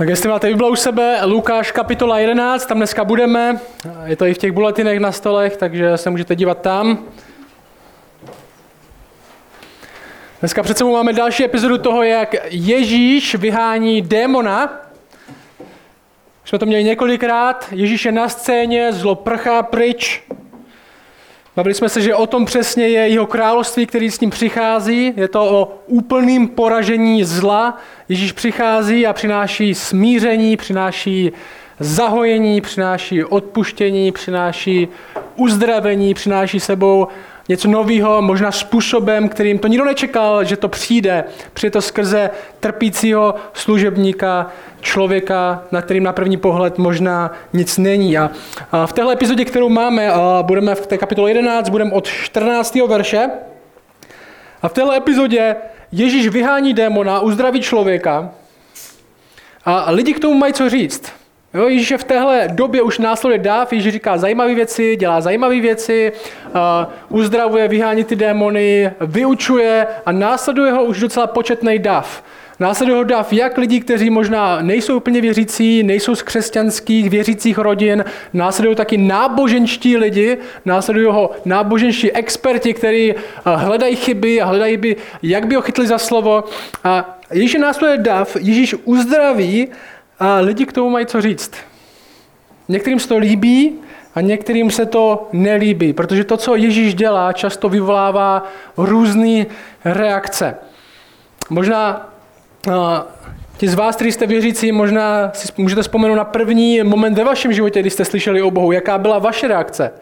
Tak jestli máte Bibla u sebe, Lukáš kapitola 11, tam dneska budeme. Je to i v těch buletinech na stolech, takže se můžete dívat tam. Dneska před sebou máme další epizodu toho, jak Ježíš vyhání démona. Už jsme to měli několikrát. Ježíš je na scéně, zlo prchá pryč, Bavili jsme se, že o tom přesně je jeho království, který s ním přichází. Je to o úplným poražení zla. Ježíš přichází a přináší smíření, přináší zahojení, přináší odpuštění, přináší uzdravení, přináší sebou něco nového, možná způsobem, kterým to nikdo nečekal, že to přijde. Přijde to skrze trpícího služebníka, člověka, na kterým na první pohled možná nic není. A v téhle epizodě, kterou máme, budeme v té kapitole 11, budeme od 14. verše. A v téhle epizodě Ježíš vyhání démona, uzdraví člověka a lidi k tomu mají co říct. Jo, Ježíš je v téhle době už následuje dáv, Ježíš říká zajímavé věci, dělá zajímavé věci, uh, uzdravuje, vyhání ty démony, vyučuje a následuje ho už docela početný dav. Následuje ho dav jak lidí, kteří možná nejsou úplně věřící, nejsou z křesťanských věřících rodin, následují taky náboženští lidi, následují ho náboženští experti, kteří hledají chyby a hledají, by, jak by ho chytli za slovo. A Ježíš následuje dav, Ježíš uzdraví a lidi k tomu mají co říct. Některým se to líbí a některým se to nelíbí, protože to, co Ježíš dělá, často vyvolává různé reakce. Možná ti z vás, kteří jste věřící, možná si můžete vzpomenout na první moment ve vašem životě, kdy jste slyšeli o Bohu. Jaká byla vaše reakce?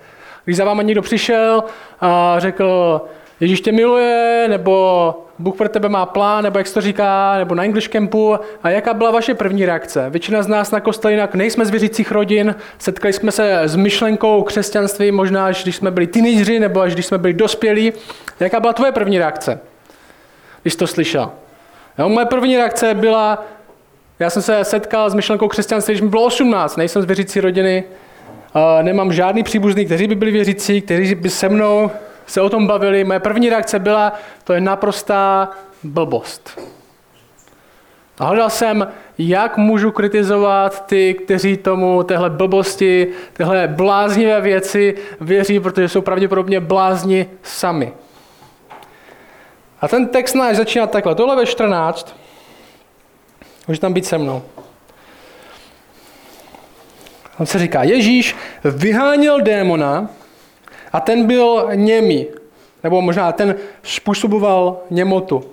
Když za váma někdo přišel a řekl, Ježíš tě miluje, nebo Bůh pro tebe má plán, nebo jak se to říká, nebo na English Campu. A jaká byla vaše první reakce? Většina z nás na kostele jinak nejsme z věřících rodin, setkali jsme se s myšlenkou křesťanství, možná až když jsme byli teenageři, nebo až když jsme byli dospělí. Jaká byla tvoje první reakce, když jsi to slyšel? Jo, moje první reakce byla, já jsem se setkal s myšlenkou křesťanství, když mi bylo 18, nejsem z věřící rodiny, nemám žádný příbuzný, kteří by byli věřící, kteří by se mnou se o tom bavili, moje první reakce byla, to je naprostá blbost. A hledal jsem, jak můžu kritizovat ty, kteří tomu téhle blbosti, téhle bláznivé věci věří, protože jsou pravděpodobně blázni sami. A ten text náš začíná takhle. Tohle ve 14. Může tam být se mnou. On se říká, Ježíš vyháněl démona a ten byl němý. Nebo možná ten způsoboval němotu.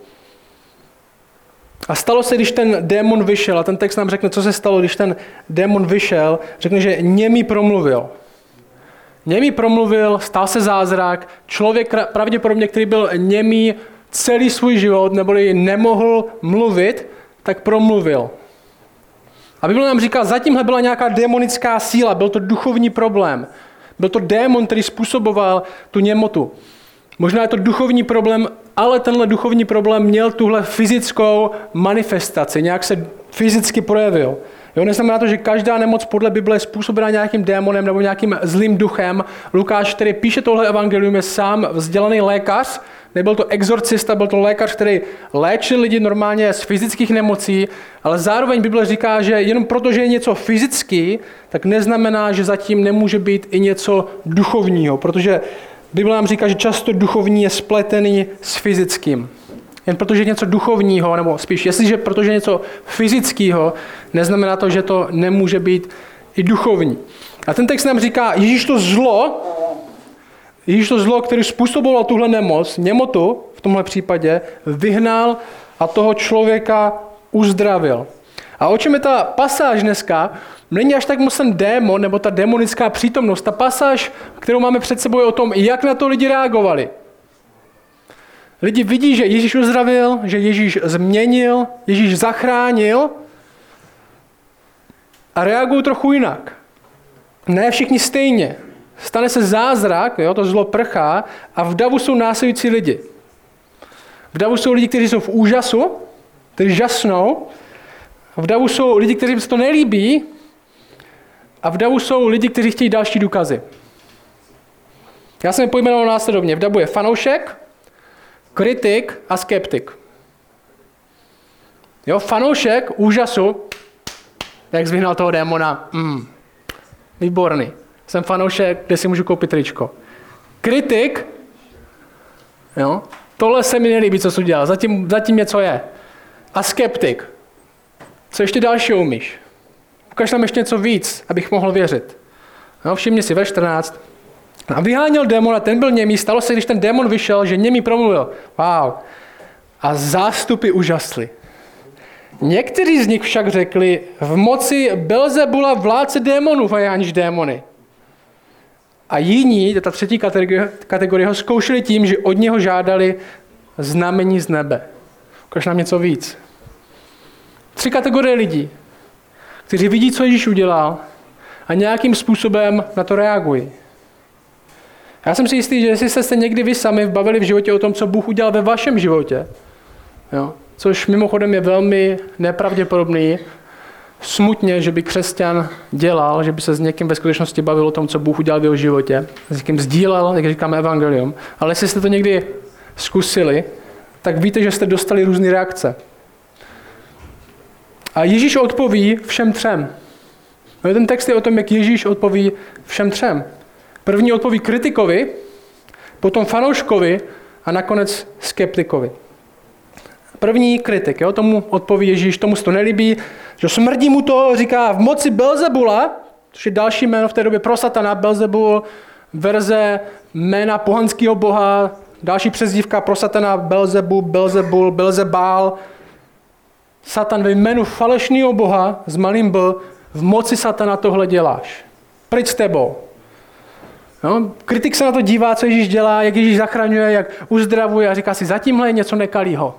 A stalo se, když ten démon vyšel, a ten text nám řekne, co se stalo, když ten démon vyšel, řekne, že němý promluvil. Němý promluvil, stal se zázrak, člověk pravděpodobně, který byl němý celý svůj život, neboli nemohl mluvit, tak promluvil. A Bible nám říká, zatímhle byla nějaká demonická síla, byl to duchovní problém. Byl to démon, který způsoboval tu němotu. Možná je to duchovní problém, ale tenhle duchovní problém měl tuhle fyzickou manifestaci, nějak se fyzicky projevil. Jo, neznamená to, že každá nemoc podle Bible je způsobena nějakým démonem nebo nějakým zlým duchem. Lukáš, který píše tohle evangelium, je sám vzdělaný lékař, nebyl to exorcista, byl to lékař, který léčil lidi normálně z fyzických nemocí, ale zároveň Bible říká, že jenom proto, že je něco fyzický, tak neznamená, že zatím nemůže být i něco duchovního, protože Bible nám říká, že často duchovní je spletený s fyzickým. Jen protože něco duchovního, nebo spíš, jestliže protože něco fyzického, neznamená to, že to nemůže být i duchovní. A ten text nám říká, Ježíš to zlo, Ježíš to zlo, který způsobilo tuhle nemoc, němotu v tomhle případě, vyhnal a toho člověka uzdravil. A o čem je ta pasáž dneska? Není až tak moc ten démon, nebo ta demonická přítomnost. Ta pasáž, kterou máme před sebou, je o tom, jak na to lidi reagovali. Lidi vidí, že Ježíš uzdravil, že Ježíš změnil, Ježíš zachránil a reagují trochu jinak. Ne všichni stejně. Stane se zázrak, jo, to zlo prchá a v davu jsou následující lidi. V davu jsou lidi, kteří jsou v úžasu, kteří žasnou. V davu jsou lidi, kteří se to nelíbí. A v davu jsou lidi, kteří chtějí další důkazy. Já jsem je pojmenoval následovně. V davu je fanoušek, kritik a skeptik. Jo, fanoušek úžasu, jak zvyhnal toho démona. Mm, výborný. Jsem fanoušek, kde si můžu koupit tričko. Kritik, jo, tohle se mi nelíbí, co jsi udělal, zatím, zatím něco je. A skeptik, co ještě další umíš? Ukaž nám ještě něco víc, abych mohl věřit. No, všimni si, ve 14. A vyháněl démona, ten byl němý, stalo se, když ten démon vyšel, že němý promluvil. Wow. A zástupy úžasly. Někteří z nich však řekli, v moci Belzebula vládce démonů vyháníš démony. A jiní, ta třetí kategorie, kategorie ho zkoušeli tím, že od něho žádali znamení z nebe. Ukaž nám něco víc. Tři kategorie lidí, kteří vidí, co Ježíš udělal a nějakým způsobem na to reagují. Já jsem si jistý, že jestli jste se někdy vy sami bavili v životě o tom, co Bůh udělal ve vašem životě, jo, což mimochodem je velmi nepravděpodobný, smutně, že by křesťan dělal, že by se s někým ve skutečnosti bavil o tom, co Bůh udělal v jeho životě, s někým sdílel, jak říkáme, evangelium. Ale jestli jste to někdy zkusili, tak víte, že jste dostali různé reakce. A Ježíš odpoví všem třem. No, ten text je o tom, jak Ježíš odpoví všem třem. První odpoví kritikovi, potom fanouškovi a nakonec skeptikovi. První kritik, jo, tomu odpoví Ježíš, tomu se to nelíbí, že smrdí mu to, říká v moci Belzebula, což je další jméno v té době pro satana, Belzebul, verze jména pohanského boha, další přezdívka pro satana, Belzebu, Belzebul, Belzebál. Satan ve jménu falešného boha s malým b, v moci satana tohle děláš. Pryč s tebou. No, kritik se na to dívá, co Ježíš dělá, jak Ježíš zachraňuje, jak uzdravuje a říká si, zatímhle je něco nekalýho.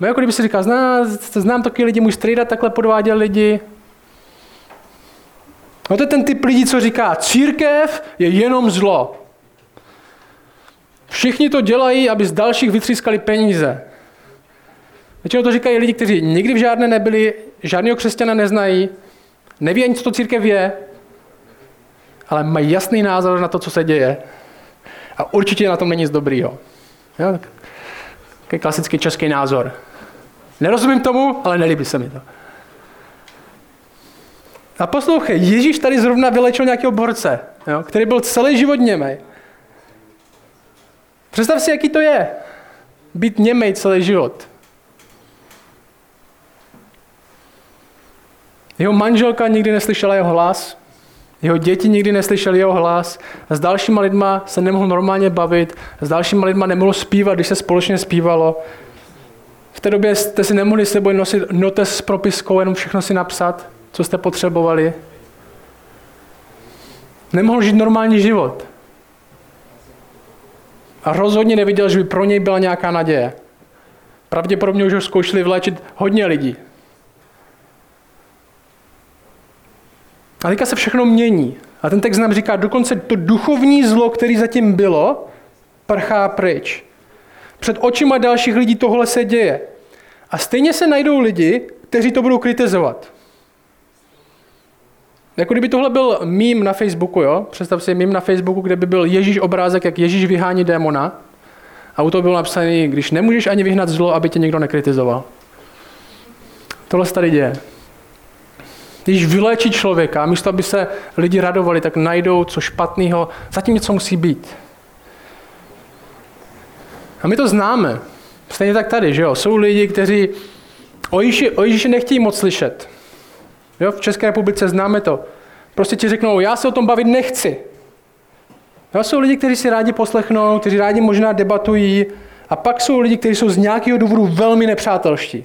No jako kdyby si říkal, Zná, znám taky lidi, můj strýda takhle podváděl lidi. No to je ten typ lidí, co říká, církev je jenom zlo. Všichni to dělají, aby z dalších vytřískali peníze. Většinou to říkají lidi, kteří nikdy v žádné nebyli, žádného křesťana neznají, neví ani, co to církev je, ale mají jasný názor na to, co se děje. A určitě na tom není nic dobrýho. Jo? Takový klasický český názor. Nerozumím tomu, ale nelíbí se mi to. A poslouchej, Ježíš tady zrovna vylečil nějakého borce, jo, který byl celý život němej. Představ si, jaký to je, být němej celý život. Jeho manželka nikdy neslyšela jeho hlas, jeho děti nikdy neslyšeli jeho hlas, s dalšíma lidma se nemohl normálně bavit, s dalšíma lidma nemohl zpívat, když se společně zpívalo. V té době jste si nemohli s sebou nosit notes s propiskou, jenom všechno si napsat, co jste potřebovali. Nemohl žít normální život. A rozhodně neviděl, že by pro něj byla nějaká naděje. Pravděpodobně už ho zkoušeli vléčit hodně lidí. A teďka se všechno mění. A ten text nám říká, dokonce to duchovní zlo, který zatím bylo, prchá pryč. Před očima dalších lidí tohle se děje. A stejně se najdou lidi, kteří to budou kritizovat. Jako kdyby tohle byl mím na Facebooku, jo? Představ si mím na Facebooku, kde by byl Ježíš obrázek, jak Ježíš vyhání démona. A u toho bylo napsané, když nemůžeš ani vyhnat zlo, aby tě někdo nekritizoval. Tohle se tady děje. Když vyléčí člověka, místo aby se lidi radovali, tak najdou co špatného, zatím něco musí být. A my to známe. Stejně tak tady, že jo? Jsou lidi, kteří o Ježíši, o Ježíši nechtějí moc slyšet. Jo? V České republice známe to. Prostě ti řeknou, já se o tom bavit nechci. Jo? Jsou lidi, kteří si rádi poslechnou, kteří rádi možná debatují, a pak jsou lidi, kteří jsou z nějakého důvodu velmi nepřátelští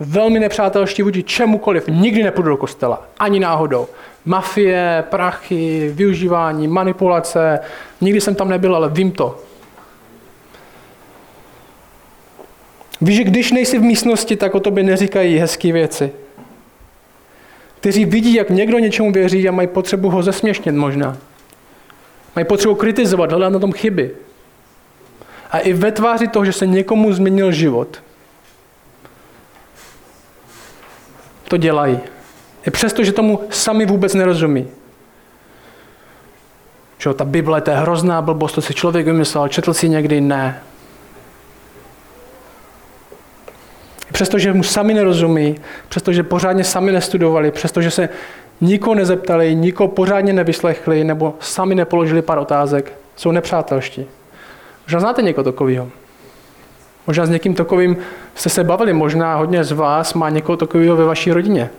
velmi nepřátelští vůči čemukoliv, nikdy nepůjdu do kostela, ani náhodou. Mafie, prachy, využívání, manipulace, nikdy jsem tam nebyl, ale vím to. Víš, že když nejsi v místnosti, tak o tobě neříkají hezké věci. Kteří vidí, jak někdo něčemu věří a mají potřebu ho zesměšnit možná. Mají potřebu kritizovat, hledat na tom chyby. A i ve tváři toho, že se někomu změnil život, to dělají. I přesto, že tomu sami vůbec nerozumí. Že ta Bible, to je hrozná blbost, to si člověk vymyslel, četl si někdy, ne. Přestože mu sami nerozumí, přestože pořádně sami nestudovali, přestože se nikoho nezeptali, nikoho pořádně nevyslechli nebo sami nepoložili pár otázek, jsou nepřátelští. Možná znáte někoho takového. Možná s někým takovým jste se bavili, možná hodně z vás má někoho takového ve vaší rodině.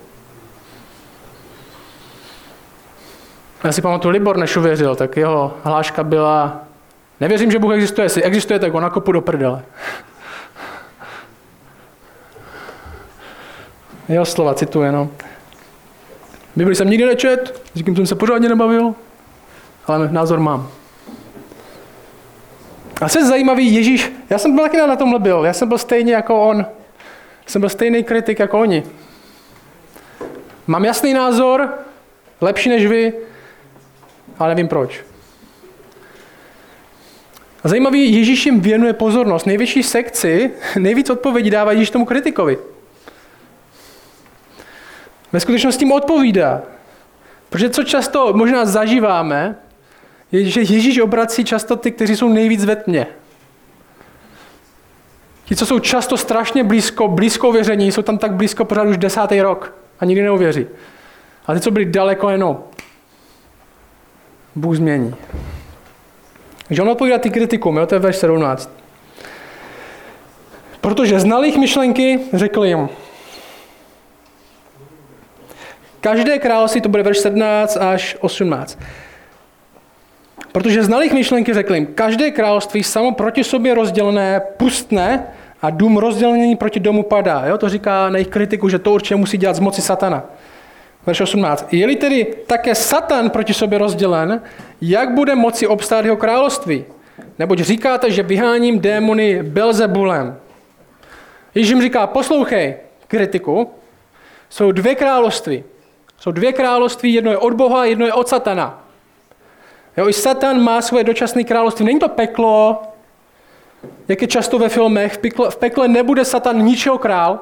Já si pamatuju, Libor než uvěřil, tak jeho hláška byla, nevěřím, že Bůh existuje, jestli existuje, tak ho nakopu do prdele. Jeho slova cituje, no. Bibli jsem nikdy nečet, s nikým jsem se pořádně nebavil, ale názor mám. A co je zajímavý, Ježíš, já jsem byl taky na tomhle byl, já jsem byl stejně jako on. Jsem byl stejný kritik jako oni. Mám jasný názor, lepší než vy, ale nevím proč. A zajímavý, Ježíš jim věnuje pozornost. Největší sekci, nejvíc odpovědí dává Ježíš tomu kritikovi. Ve skutečnosti mu odpovídá. Protože co často možná zažíváme, že Ježíš obrací často ty, kteří jsou nejvíc ve tmě. Ti, co jsou často strašně blízko, blízko věření, jsou tam tak blízko pořád už desátý rok a nikdy neuvěří. A ty, co byli daleko, jenom Bůh změní. Takže on odpovídá ty kritikům, jo, to je verš 17. Protože znali jich myšlenky, řekl jim, každé království, to bude verš 17 až 18. Protože znali jich myšlenky, řekl jim, každé království samo proti sobě rozdělené pustne a dům rozdělený proti domu padá. Jo? To říká na jejich kritiku, že to určitě musí dělat z moci satana. Verš 18. Je-li tedy také Satan proti sobě rozdělen, jak bude moci obstát jeho království? Neboť říkáte, že vyháním démony Belzebulem. Ježíš jim říká, poslouchej, kritiku, jsou dvě království. Jsou dvě království, jedno je od Boha, jedno je od Satana. Jo, I Satan má svoje dočasné království. Není to peklo, jak je často ve filmech. V pekle, v pekle nebude Satan ničeho král,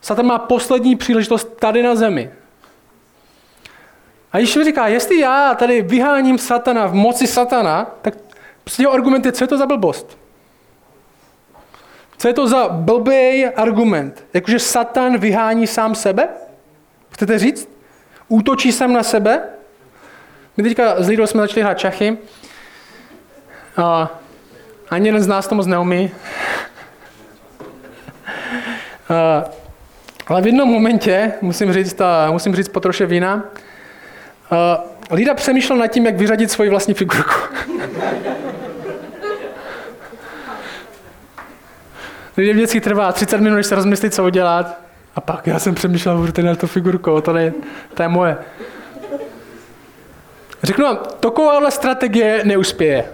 Satan má poslední příležitost tady na zemi. A Ježíš říká, jestli já tady vyháním satana v moci satana, tak prostě jeho argument je, co je to za blbost? Co je to za blbý argument? Jakože satan vyhání sám sebe? Chcete říct? Útočí sám na sebe? My teďka s Lidou jsme začali hrát čachy. A ani jeden z nás to moc neumí. A ale v jednom momentě, musím říct, a musím říct po troše vína, uh, Lida přemýšlel nad tím, jak vyřadit svoji vlastní figurku. Lidé vždycky trvá 30 minut, než se rozmyslí, co udělat. A pak já jsem přemýšlel, že na to figurku, to, ne, to je moje. Řeknu vám, takováhle strategie neuspěje.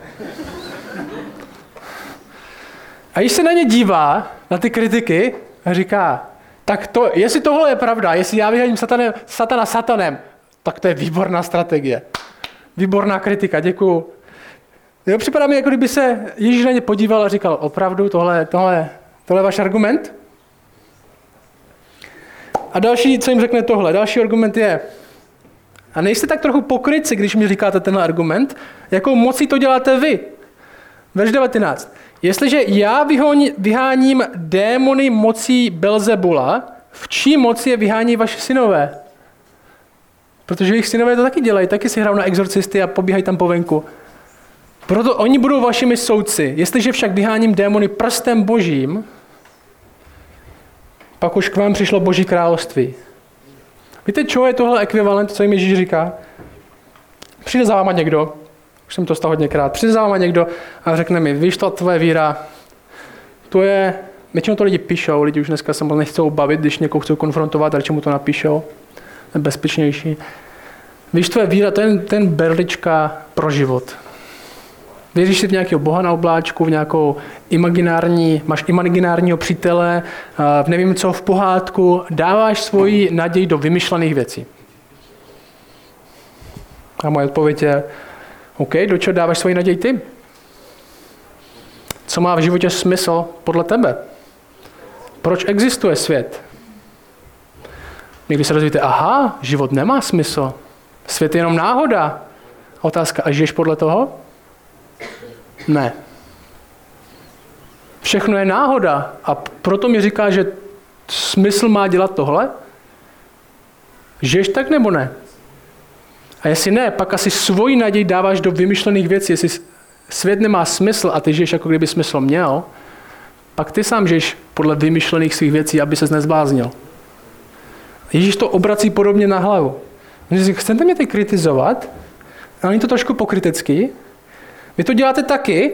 A když se na ně dívá, na ty kritiky, a říká, tak to, jestli tohle je pravda, jestli já vyhodím satanem, satana satanem, tak to je výborná strategie. Výborná kritika, děkuju. Jo, připadá mi, jako kdyby se Ježíš na ně podíval a říkal, opravdu, tohle, tohle, tohle je váš argument? A další, co jim řekne tohle, další argument je, a nejste tak trochu pokryci, když mi říkáte tenhle argument, jakou mocí to děláte vy? Verš 19. Jestliže já vyháním démony mocí Belzebula, v čí moci je vyhání vaše synové? Protože jejich synové to taky dělají, taky si hrajou na exorcisty a pobíhají tam po venku. Proto oni budou vašimi soudci. Jestliže však vyháním démony prstem božím, pak už k vám přišlo boží království. Víte, čo je tohle ekvivalent, co jim Ježíš říká? Přijde za váma někdo, už jsem to stal hodněkrát. Přijde za váma někdo a řekne mi, víš, to tvoje víra, to je, většinou to lidi píšou, lidi už dneska se moc nechcou bavit, když někoho chcou konfrontovat, radši mu to napíšou, je bezpečnější. Víš, tvoje víra, to je ten berlička pro život. Věříš si v nějakého boha na obláčku, v nějakou imaginární, máš imaginárního přítele, v nevím co, v pohádku, dáváš svoji naději do vymyšlených věcí. A moje odpověď je, OK, do čeho dáváš svoji naději ty? Co má v životě smysl podle tebe? Proč existuje svět? Někdy se dozvíte, aha, život nemá smysl. Svět je jenom náhoda. Otázka, a žiješ podle toho? Ne. všechno je náhoda a proto mi říká, že smysl má dělat tohle? Žiješ tak nebo ne? A jestli ne, pak asi svoji naději dáváš do vymyšlených věcí. Jestli svět nemá smysl a ty žiješ jako kdyby smysl měl, pak ty sám žiješ podle vymyšlených svých věcí, aby ses nezbláznil. Ježíš to obrací podobně na hlavu. Chcete mě teď kritizovat? A oni to trošku pokrytecký. Vy to děláte taky?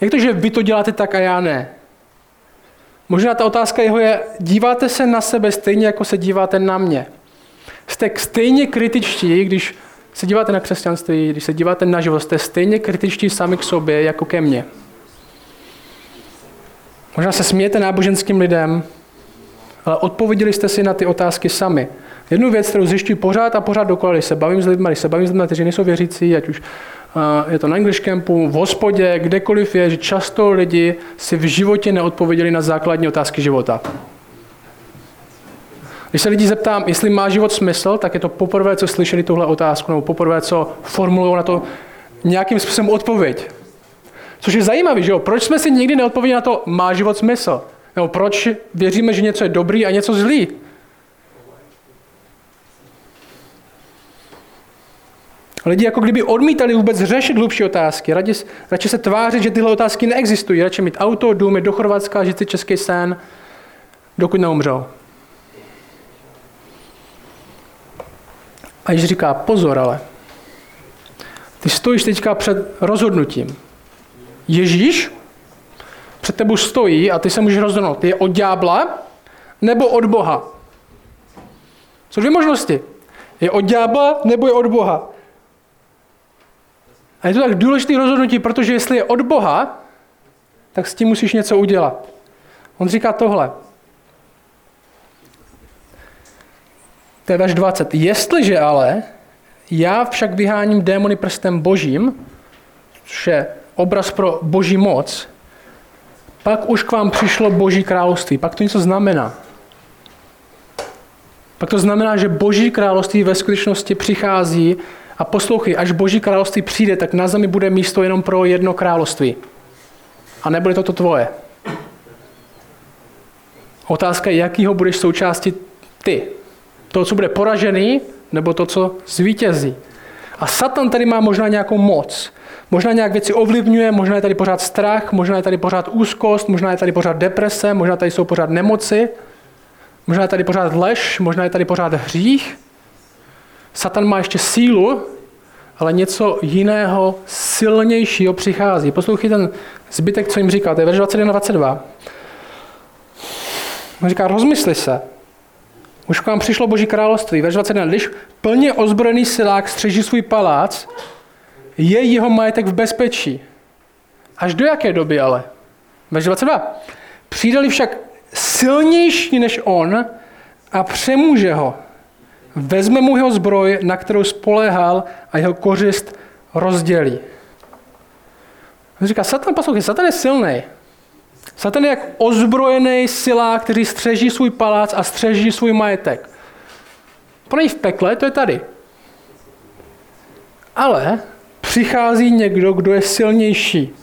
Jak to, že vy to děláte tak a já ne? Možná ta otázka jeho je, díváte se na sebe stejně, jako se díváte na mě. Jste stejně kritičtí, když se díváte na křesťanství, když se díváte na život, jste stejně kritičtí sami k sobě, jako ke mně. Možná se smějete náboženským lidem, ale odpověděli jste si na ty otázky sami. Jednu věc, kterou zjišťuji pořád a pořád dokola, když se bavím s lidmi, když se bavím s lidmi, kteří nejsou věřící, ať už je to na English campu, v hospodě, kdekoliv je, že často lidi si v životě neodpověděli na základní otázky života. Když se lidi zeptám, jestli má život smysl, tak je to poprvé, co slyšeli tuhle otázku, nebo poprvé, co formulují na to nějakým způsobem odpověď. Což je zajímavé, že jo? Proč jsme si nikdy neodpověděli na to, má život smysl? Nebo proč věříme, že něco je dobrý a něco zlý? Lidi jako kdyby odmítali vůbec řešit hlubší otázky. Radši, radši se tvářit, že tyhle otázky neexistují. Radši mít auto, dům, do Chorvatska, žít si český sen, dokud neumřou. A Ježíš říká, pozor ale, ty stojíš teďka před rozhodnutím. Ježíš před tebou stojí a ty se můžeš rozhodnout, je od ďábla nebo od Boha. Jsou dvě možnosti. Je od ďábla nebo je od Boha. A je to tak důležité rozhodnutí, protože jestli je od Boha, tak s tím musíš něco udělat. On říká tohle. To je verš 20. Jestliže ale já však vyháním démony prstem božím, což je obraz pro boží moc, pak už k vám přišlo boží království. Pak to něco znamená. Pak to znamená, že boží království ve skutečnosti přichází a poslouchej, až boží království přijde, tak na zemi bude místo jenom pro jedno království. A nebude to to tvoje. Otázka je, jakýho budeš součástí ty. To, co bude poražený, nebo to, co zvítězí. A Satan tady má možná nějakou moc. Možná nějak věci ovlivňuje, možná je tady pořád strach, možná je tady pořád úzkost, možná je tady pořád deprese, možná tady jsou pořád nemoci, možná je tady pořád lež, možná je tady pořád hřích. Satan má ještě sílu, ale něco jiného, silnějšího přichází. Poslouchej ten zbytek, co jim říká, to je verš 21 22. On říká, rozmysli se, už k vám přišlo Boží království. Verš 21. Když plně ozbrojený silák střeží svůj palác, je jeho majetek v bezpečí. Až do jaké doby ale? Verš 22. přijde však silnější než on a přemůže ho. Vezme mu jeho zbroj, na kterou spoléhal a jeho kořist rozdělí. On říká, Satan, poslouchej, Satan je silný. Satan je jak ozbrojený silák, který střeží svůj palác a střeží svůj majetek. To není v pekle, to je tady. Ale přichází někdo, kdo je silnější,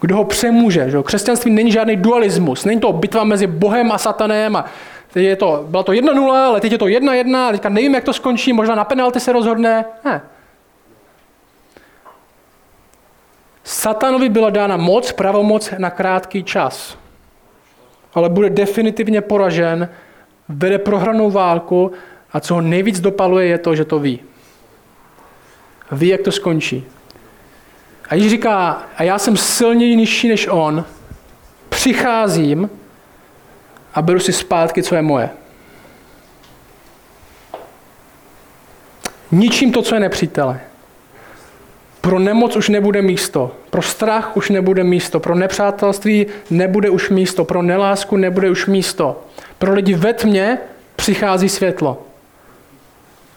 kdo ho přemůže. Že? Křesťanství není žádný dualismus, není to bitva mezi Bohem a Satanem a teď je to, byla to 1-0, ale teď je to 1-1 a teďka nevím, jak to skončí, možná na penalty se rozhodne. Ne. Satanovi byla dána moc, pravomoc na krátký čas. Ale bude definitivně poražen, vede prohranou válku a co ho nejvíc dopaluje je to, že to ví. Ví, jak to skončí. A Ježíš říká, a já jsem silněji nižší než on, přicházím a beru si zpátky, co je moje. Ničím to, co je nepřítele. Pro nemoc už nebude místo, pro strach už nebude místo, pro nepřátelství nebude už místo, pro nelásku nebude už místo. Pro lidi ve tmě přichází světlo.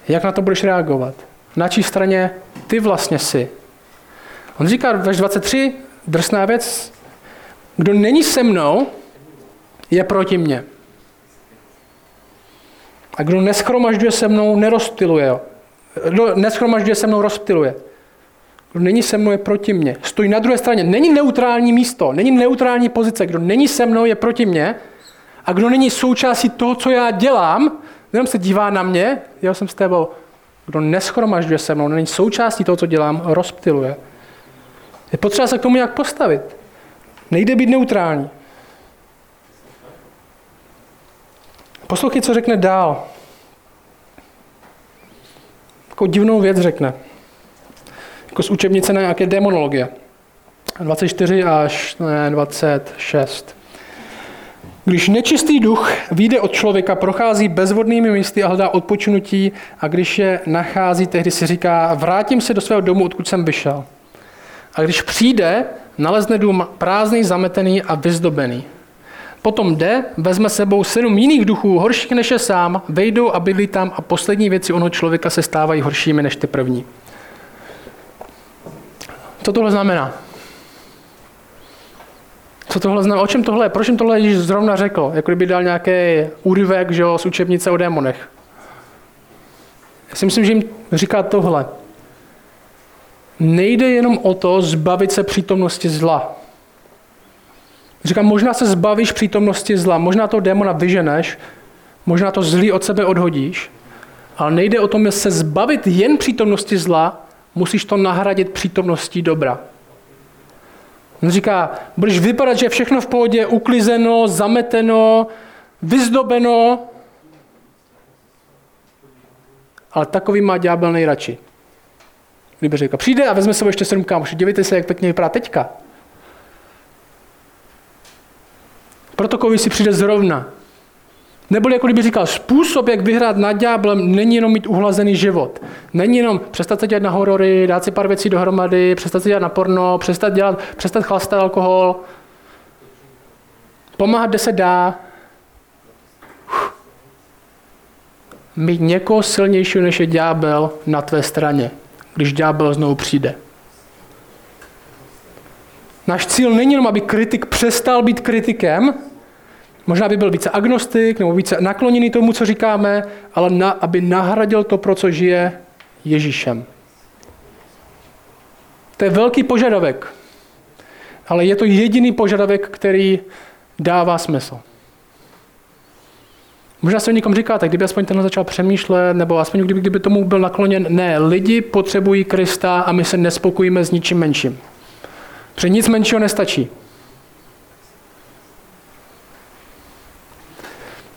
Jak na to budeš reagovat? Na čí straně ty vlastně jsi? On říká ve 23, drsná věc, kdo není se mnou, je proti mně. A kdo neschromažďuje se mnou, nerozptiluje. Kdo neschromažďuje se mnou, rozptiluje. Kdo není se mnou, je proti mně. Stojí na druhé straně. Není neutrální místo, není neutrální pozice. Kdo není se mnou, je proti mně. A kdo není součástí toho, co já dělám, jenom se dívá na mě, já jsem s tebou. Kdo neschromažďuje se mnou, není součástí toho, co dělám, rozptiluje. Je potřeba se k tomu nějak postavit. Nejde být neutrální. Poslouchej, co řekne dál. Takovou divnou věc řekne. Jako z učebnice na nějaké demonologie. 24 až ne, 26. Když nečistý duch vyjde od člověka, prochází bezvodnými místy a hledá odpočinutí a když je nachází, tehdy si říká, vrátím se do svého domu, odkud jsem vyšel. A když přijde, nalezne dům prázdný, zametený a vyzdobený. Potom jde, vezme sebou sedm jiných duchů, horších než je sám, vejdou a bydlí tam a poslední věci ono člověka se stávají horšími než ty první. Co tohle znamená? Co tohle znamená? O čem tohle je? Proč jim tohle Ježíš zrovna řekl? Jako kdyby dal nějaký úryvek že jo, z učebnice o démonech. Já si myslím, že jim říká tohle. Nejde jenom o to zbavit se přítomnosti zla. Říkám, možná se zbavíš přítomnosti zla, možná to démona vyženeš, možná to zlý od sebe odhodíš, ale nejde o tom, se zbavit jen přítomnosti zla, musíš to nahradit přítomností dobra. On říká, budeš vypadat, že je všechno v pohodě, uklizeno, zameteno, vyzdobeno, ale takový má ďábel nejradši. Kdyby řekl, přijde a vezme sebou ještě sedm kámošů, dívejte se, jak pěkně vypadá teďka. Proto kovy si přijde zrovna. Nebo jako kdyby říkal, způsob, jak vyhrát nad ďáblem, není jenom mít uhlazený život. Není jenom přestat se dělat na horory, dát si pár věcí dohromady, přestat se dělat na porno, přestat, dělat, přestat chlastat alkohol, pomáhat, kde se dá. Mít někoho silnějšího, než je ďábel na tvé straně, když ďábel znovu přijde. Náš cíl není jenom, aby kritik přestal být kritikem, Možná by byl více agnostik nebo více nakloněný tomu, co říkáme, ale na, aby nahradil to, pro co žije Ježíšem. To je velký požadavek, ale je to jediný požadavek, který dává smysl. Možná se o někom říkáte, kdyby aspoň tenhle začal přemýšlet, nebo aspoň kdyby, kdyby tomu byl nakloněn, ne, lidi potřebují Krista a my se nespokojíme s ničím menším. Protože nic menšího nestačí.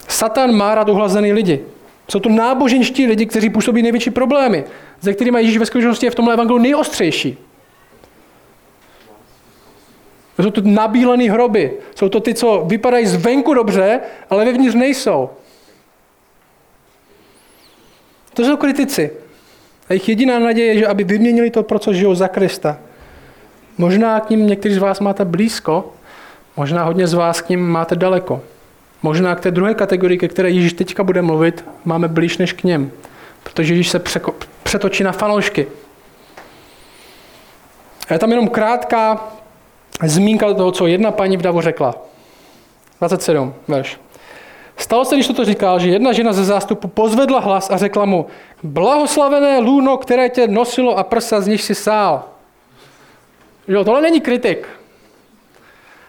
Satan má rád uhlazený lidi. Jsou to náboženští lidi, kteří působí největší problémy, ze kterými Ježíš ve skutečnosti je v tomhle evangelu nejostřejší. Jsou to nabílené hroby. Jsou to ty, co vypadají zvenku dobře, ale vevnitř nejsou. To jsou kritici. A jejich jediná naděje je, že aby vyměnili to, pro co žijou za Krista. Možná k ním někteří z vás máte blízko, možná hodně z vás k ním máte daleko. Možná k té druhé kategorii, ke které Ježíš teďka bude mluvit, máme blíž než k něm. Protože Ježíš se překo- přetočí na fanoušky. Je tam jenom krátká zmínka toho, co jedna paní v davu řekla. 27, verš. Stalo se, když toto říkal, že jedna žena ze zástupu pozvedla hlas a řekla mu, blahoslavené lůno, které tě nosilo a prsa, z nich si sál. Jo, tohle není kritik.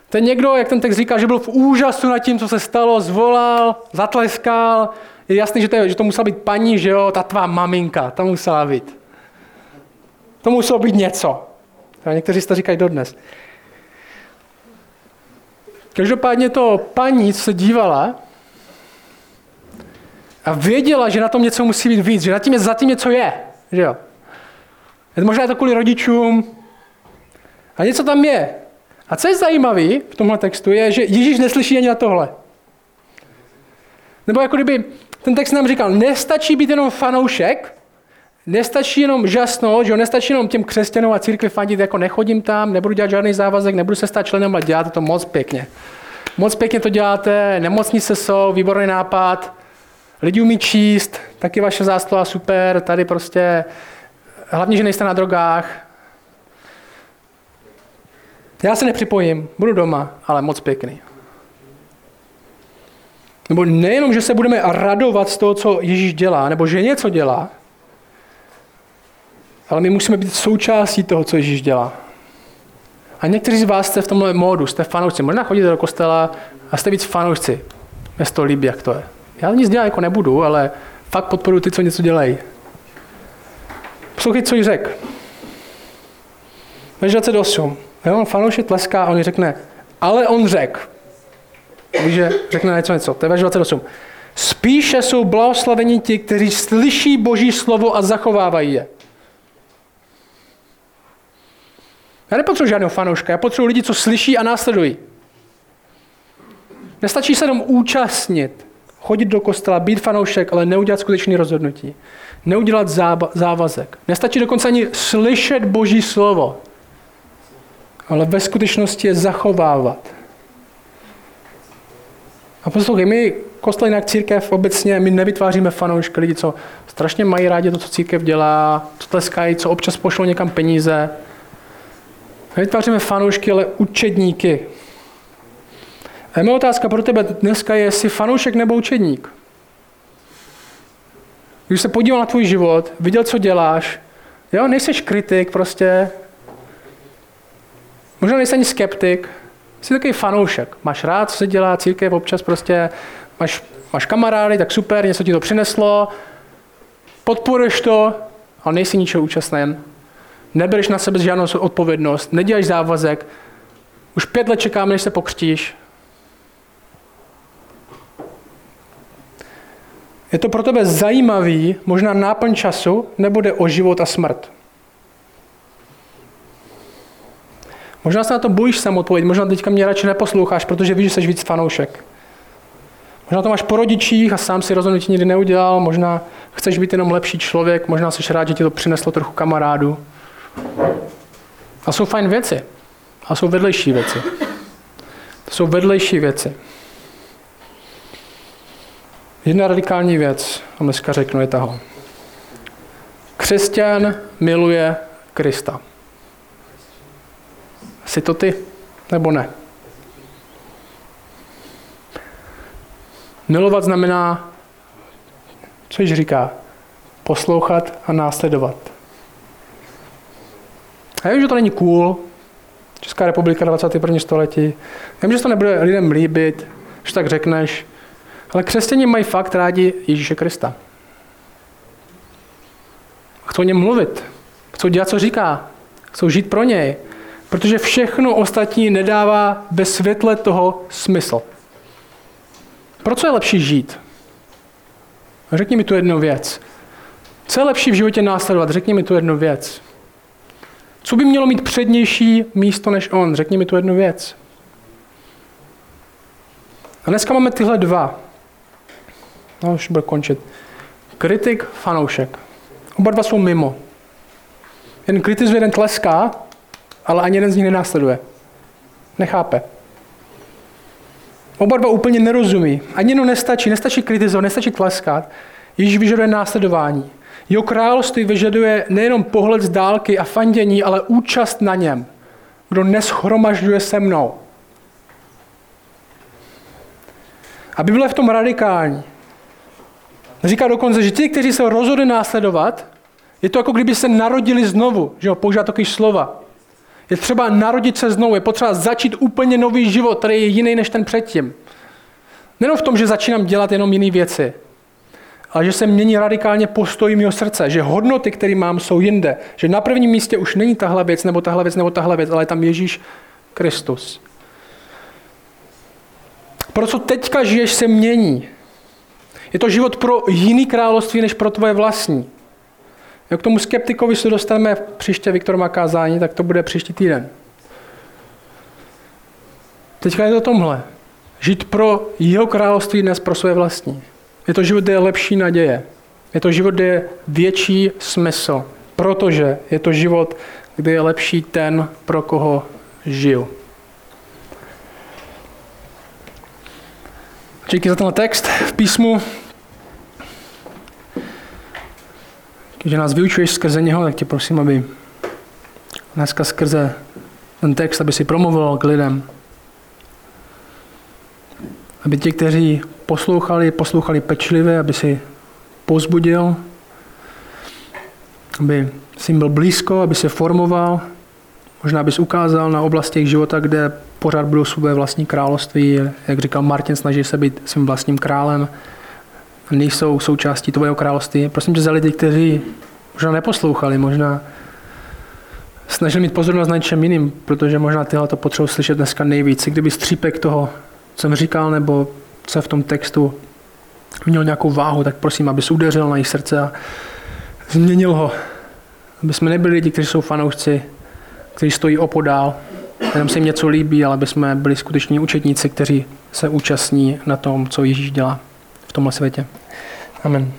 Ten někdo, jak ten text říká, že byl v úžasu nad tím, co se stalo, zvolal, zatleskal. Je jasný, že to, že to musela být paní, že jo, ta tvá maminka, ta musela být. To muselo být něco. A někteří si to říkají dodnes. Každopádně to paní, co se dívala a věděla, že na tom něco musí být víc, že na tím je, zatím něco je. Že jo? Možná je to kvůli rodičům. A něco tam je. A co je zajímavé v tomhle textu, je, že Ježíš neslyší ani na tohle. Nebo jako kdyby ten text nám říkal, nestačí být jenom fanoušek, nestačí jenom žasnout, že jo, nestačí jenom těm křesťanům a církvi fandit, jako nechodím tam, nebudu dělat žádný závazek, nebudu se stát členem, ale děláte to moc pěkně. Moc pěkně to děláte, nemocnice jsou, výborný nápad, lidi umí číst, taky vaše zásluha super, tady prostě, hlavně, že nejste na drogách, já se nepřipojím, budu doma, ale moc pěkný. Nebo nejenom, že se budeme radovat z toho, co Ježíš dělá, nebo že něco dělá, Ale my musíme být součástí toho, co Ježíš dělá. A někteří z vás jste v tomhle módu, jste fanoušci. Možná chodíte do kostela a jste víc fanoušci. Mě to líbí, jak to je. Já nic dělat jako nebudu, ale fakt podporuji ty, co něco dělají. Poslouchej, co jí řek. Ve 28. Jo, fanoušek tleská a on řekne, ale on řek. Že řekne něco něco. To je 28. Spíše jsou blahoslavení ti, kteří slyší Boží slovo a zachovávají je. Já nepotřebuji žádného fanouška, já potřebuji lidi, co slyší a následují. Nestačí se jenom účastnit, chodit do kostela, být fanoušek, ale neudělat skutečný rozhodnutí. Neudělat závazek. Nestačí dokonce ani slyšet Boží slovo, ale ve skutečnosti je zachovávat. A poslouchej, my kostel jinak církev obecně, my nevytváříme fanoušky, lidi, co strašně mají rádi to, co církev dělá, co tleskají, co občas pošlou někam peníze. Nevytváříme fanoušky, ale učedníky. A moje otázka pro tebe dneska je, jsi fanoušek nebo učedník? Když se podíval na tvůj život, viděl, co děláš, jo, nejseš kritik prostě, možná nejsi ani skeptik, jsi takový fanoušek. Máš rád, co se dělá, církev občas prostě, máš, máš kamarády, tak super, něco ti to přineslo, podporuješ to, ale nejsi ničeho účastný. Nebereš na sebe žádnou odpovědnost, neděláš závazek, už pět let čekáme, než se pokřtíš. Je to pro tebe zajímavý, možná náplň času, nebo o život a smrt? Možná se na to bojíš sám odpovědět, možná teďka mě radši neposloucháš, protože víš, že jsi víc fanoušek. Možná to máš po rodičích a sám si rozhodnutí nikdy neudělal, možná chceš být jenom lepší člověk, možná jsi rád, že ti to přineslo trochu kamarádu. A jsou fajn věci. A jsou vedlejší věci. To jsou vedlejší věci. Jedna radikální věc, a dneska řeknu, je taho. Křesťan miluje Krista. Jsi to ty, nebo ne? Milovat znamená, co již říká, poslouchat a následovat. Já vím, že to není cool, Česká republika 21. století. Já vím, že to nebude lidem líbit, že tak řekneš, ale křesťané mají fakt rádi Ježíše Krista. Chcou o něm mluvit. Chcou dělat, co říká. Chcou žít pro něj. Protože všechno ostatní nedává ve světle toho smysl. Pro co je lepší žít? Řekni mi tu jednu věc. Co je lepší v životě následovat? Řekni mi tu jednu věc. Co by mělo mít přednější místo než on? Řekni mi tu jednu věc. A dneska máme tyhle dva. No, už bude končit. Kritik, fanoušek. Oba dva jsou mimo. Jeden kritizuje, jeden tleská, ale ani jeden z nich nenásleduje. Nechápe. Oba dva úplně nerozumí. Ani jenom nestačí, nestačí kritizovat, nestačí tleskat. Ježíš vyžaduje následování. Jeho království vyžaduje nejenom pohled z dálky a fandění, ale účast na něm. Kdo neschromažďuje se mnou. A Bible v tom radikální. Říká dokonce, že ti, kteří se rozhodli následovat, je to jako kdyby se narodili znovu, že jo, používá takový slova. Je třeba narodit se znovu, je potřeba začít úplně nový život, který je jiný než ten předtím. Nenom v tom, že začínám dělat jenom jiné věci, ale že se mění radikálně postoj mého srdce, že hodnoty, které mám, jsou jinde. Že na prvním místě už není tahle věc, nebo tahle věc, nebo tahle věc, ale je tam Ježíš Kristus. Pro co teďka žiješ, se mění. Je to život pro jiný království, než pro tvoje vlastní. Jak k tomu skeptikovi se dostaneme příště Viktor kázání, tak to bude příští týden. Teďka je to tomhle. Žít pro jeho království dnes pro své vlastní. Je to život, kde je lepší naděje. Je to život, kde je větší smysl. Protože je to život, kde je lepší ten, pro koho žil. Díky za tenhle text v písmu. Když nás vyučuješ skrze něho, tak tě prosím, aby dneska skrze ten text, aby si promluvil k lidem. Aby ti, kteří poslouchali, poslouchali pečlivě, aby si pozbudil. aby si jim byl blízko, aby se formoval, možná bys ukázal na oblasti jejich života, kde pořád budou své vlastní království, jak říkal Martin, snaží se být svým vlastním králem, nejsou součástí tvého království. Prosím tě za lidi, kteří možná neposlouchali, možná snažili mít pozornost na něčem jiným, protože možná tyhle to potřebuji slyšet dneska nejvíc. Kdyby střípek toho, co jsem říkal, nebo co v tom textu měl nějakou váhu, tak prosím, abys udeřil na jejich srdce a změnil ho. Aby jsme nebyli lidi, kteří jsou fanoušci, kteří stojí opodál, jenom se jim něco líbí, ale aby jsme byli skuteční učetníci, kteří se účastní na tom, co Ježíš dělá tomhle světě. Amen.